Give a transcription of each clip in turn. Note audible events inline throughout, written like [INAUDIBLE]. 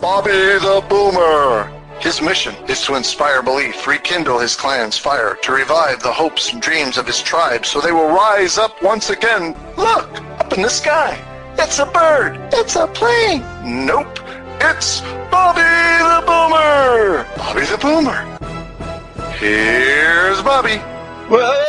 Bobby the Boomer. His mission is to inspire belief, rekindle his clan's fire, to revive the hopes and dreams of his tribe so they will rise up once again. Look, up in the sky. It's a bird. It's a plane. Nope. It's Bobby the Boomer. Bobby the Boomer. Here's Bobby. Well,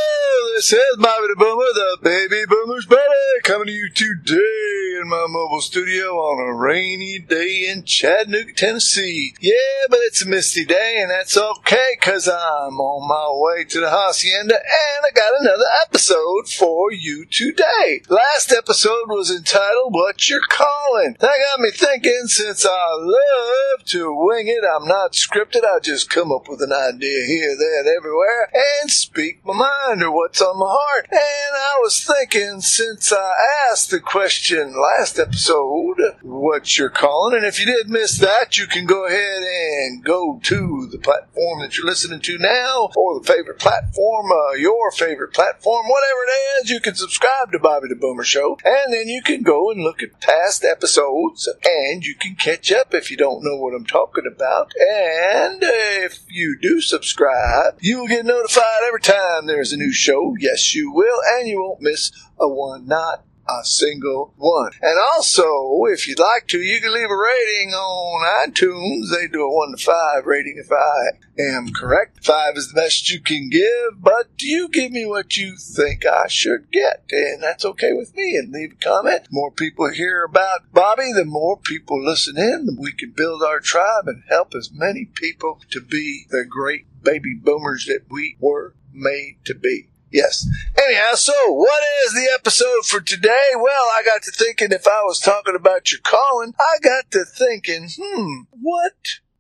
this is Bobby the Boomer, the baby boomer's baby, coming to you today in my mobile studio on a rainy day in Chattanooga, Tennessee. Yeah, but it's a misty day, and that's okay, cause I'm on my way to the hacienda, and I got another episode for you today. Last episode was entitled What You're Calling. That got me thinking, since I love to wing it, I'm not scripted, I just come up with an idea here, there, and everywhere, and speak my mind or what's on my heart. And I was thinking, since I asked the question last episode, what you're calling, and if you did miss that, you can go ahead and go to the platform that you're listening to now, or the favorite platform, uh, your favorite platform, whatever it is, you can subscribe to Bobby the Boomer Show, and then you can go and look at past episodes, and you can catch up if you don't know what I'm talking about. And if you do subscribe, you will get notified every time there's a new show. Yes, you will, and you won't miss a one, not a single one. And also, if you'd like to, you can leave a rating on iTunes. They do a one to five rating if I am correct. Five is the best you can give, but you give me what you think I should get. And that's okay with me. And leave a comment. The more people hear about Bobby, the more people listen in. We can build our tribe and help as many people to be the great baby boomers that we were made to be. Yes. Anyhow, so what is the episode for today? Well, I got to thinking if I was talking about your calling, I got to thinking, hmm, what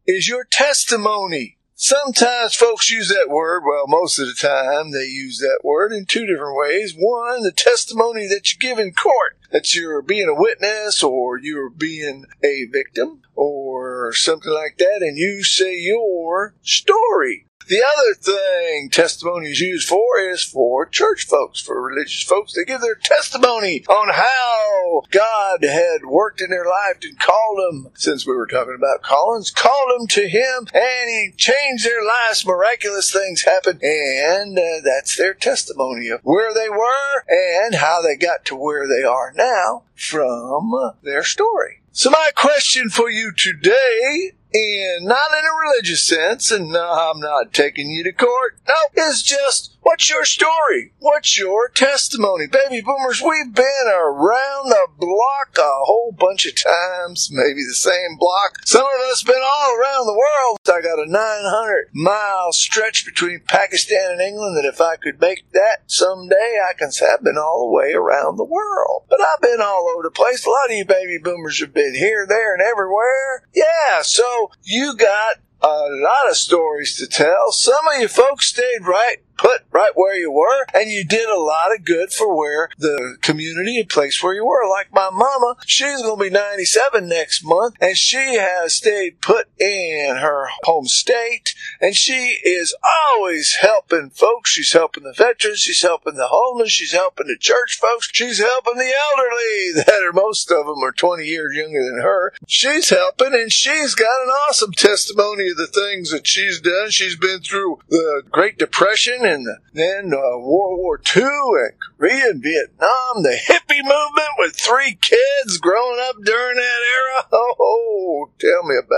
is your testimony? Sometimes folks use that word, well, most of the time they use that word in two different ways. One, the testimony that you give in court, that you're being a witness or you're being a victim or something like that, and you say your story. The other thing testimony is used for is for church folks, for religious folks. They give their testimony on how God had worked in their life and called them, since we were talking about callings, called them to Him and He changed their lives. Miraculous things happened. And uh, that's their testimony of where they were and how they got to where they are now from their story. So my question for you today and not in a religious sense, and no, I'm not taking you to court. No, it's just what's your story? What's your testimony? Baby boomers, we've been around the block a whole bunch of times, maybe the same block. Some of us been all around the world. I got a 900 mile stretch between Pakistan and England that if I could make that someday, I can say I've been all the way around the world. But I've been all over the place. A lot of you baby boomers have been here, there, and everywhere. Yeah, so you got a lot of stories to tell. Some of you folks stayed right put right where you were, and you did a lot of good for where the community and place where you were. Like my mama, she's going to be 97 next month, and she has stayed put in her home state, and she is always helping folks. She's helping the veterans, she's helping the homeless, she's helping the church folks, she's helping the elderly [LAUGHS] that are most of them are 20 years younger than her. She's helping, and she's got an awesome testimony of the things that she's done. She's been through the Great Depression and then uh, World War II and Korea and Vietnam, the hippie movement with three kids growing up during that era. [LAUGHS] Oh, tell me about.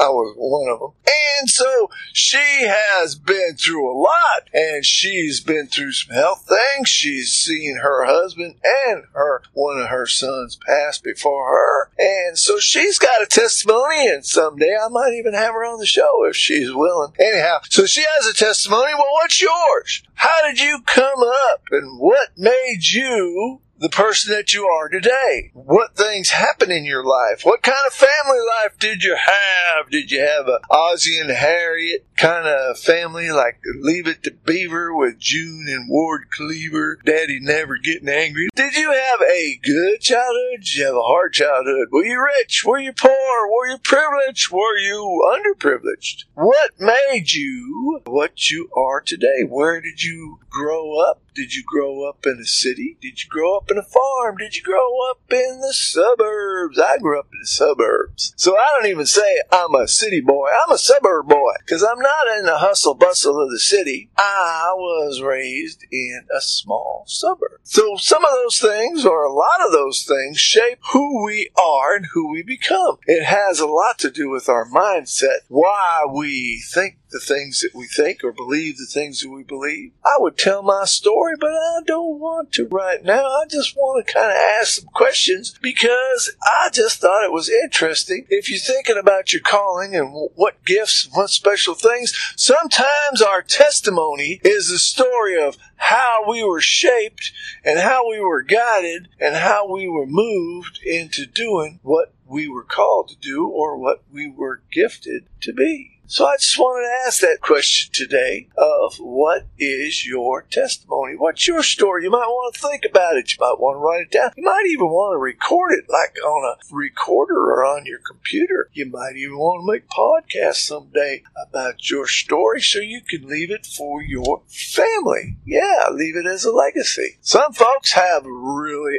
I was one of them. And so she has been through a lot and she's been through some health things. She's seen her husband and her, one of her sons pass before her. And so she's got a testimony and someday I might even have her on the show if she's willing. Anyhow, so she has a testimony. Well, what's yours? How did you come up and what made you the person that you are today? What things happen in your life? What kind of family life did you have? Did you have a Ozzie and Harriet kind of family like Leave It to Beaver with June and Ward Cleaver? Daddy never getting angry. Did you have a good childhood? Did you have a hard childhood? Were you rich? Were you poor? Were you privileged? Were you underprivileged? What made you what you are today? Where did you grow up? Did you grow up in a city? Did you grow up in a farm? Did you grow up in the suburbs? I grew up in the suburbs. So I don't even say I'm a city boy. I'm a suburb boy because I'm not in the hustle bustle of the city. I was raised in a small suburb. So some of those things or a lot of those things shape who we are and who we become. It has a lot to do with our mindset, why we think the things that we think or believe the things that we believe. I would tell my story, but I don't want to right now. I just want to kind of ask some questions because I just thought it was interesting. If you're thinking about your calling and what gifts, what special things, sometimes our testimony is the story of how we were shaped and how we were guided and how we were moved into doing what we were called to do or what we were gifted to be. So I just wanted to ask that question today of what is your testimony? What's your story? You might want to think about it. You might want to write it down. You might even want to record it like on a recorder or on your computer. You might even want to make podcasts someday about your story so you can leave it for your family. Yeah, leave it as a legacy. Some folks have really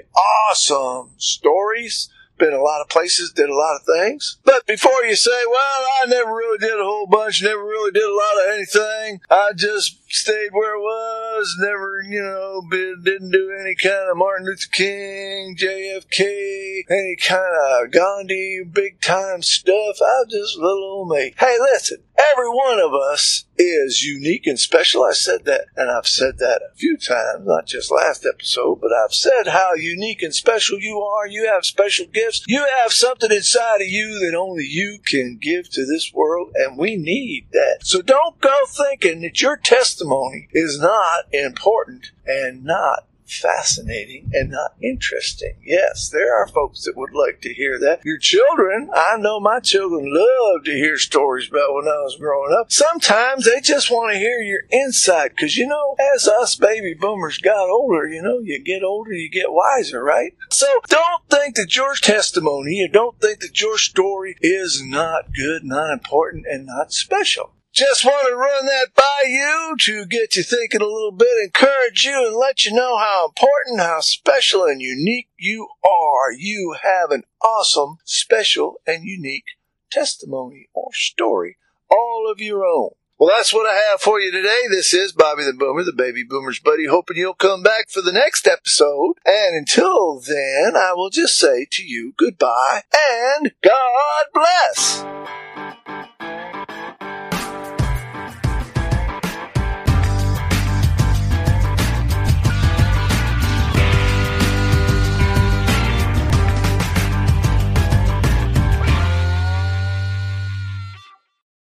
awesome stories been a lot of places, did a lot of things. But before you say, well, I never really did a whole bunch, never really did a lot of anything, I just stayed where it was, never, you know, didn't do any kind of Martin Luther King, JFK, any kind of Gandhi, big time stuff. I'm just little old me. Hey, listen, every one of us is unique and special. I said that, and I've said that a few times, not just last episode, but I've said how unique and special you are. You have special gifts. You have something inside of you that only you can give to this world, and we need that. So don't go thinking that your testimony is not important and not fascinating and not interesting. Yes, there are folks that would like to hear that. Your children, I know my children love to hear stories about when I was growing up. Sometimes they just want to hear your insight because, you know, as us baby boomers got older, you know, you get older, you get wiser, right? So don't think that your testimony, you don't think that your story is not good, not important, and not special. Just want to run that by you to get you thinking a little bit, encourage you, and let you know how important, how special, and unique you are. You have an awesome, special, and unique testimony or story all of your own. Well, that's what I have for you today. This is Bobby the Boomer, the baby boomer's buddy, hoping you'll come back for the next episode. And until then, I will just say to you goodbye and God bless.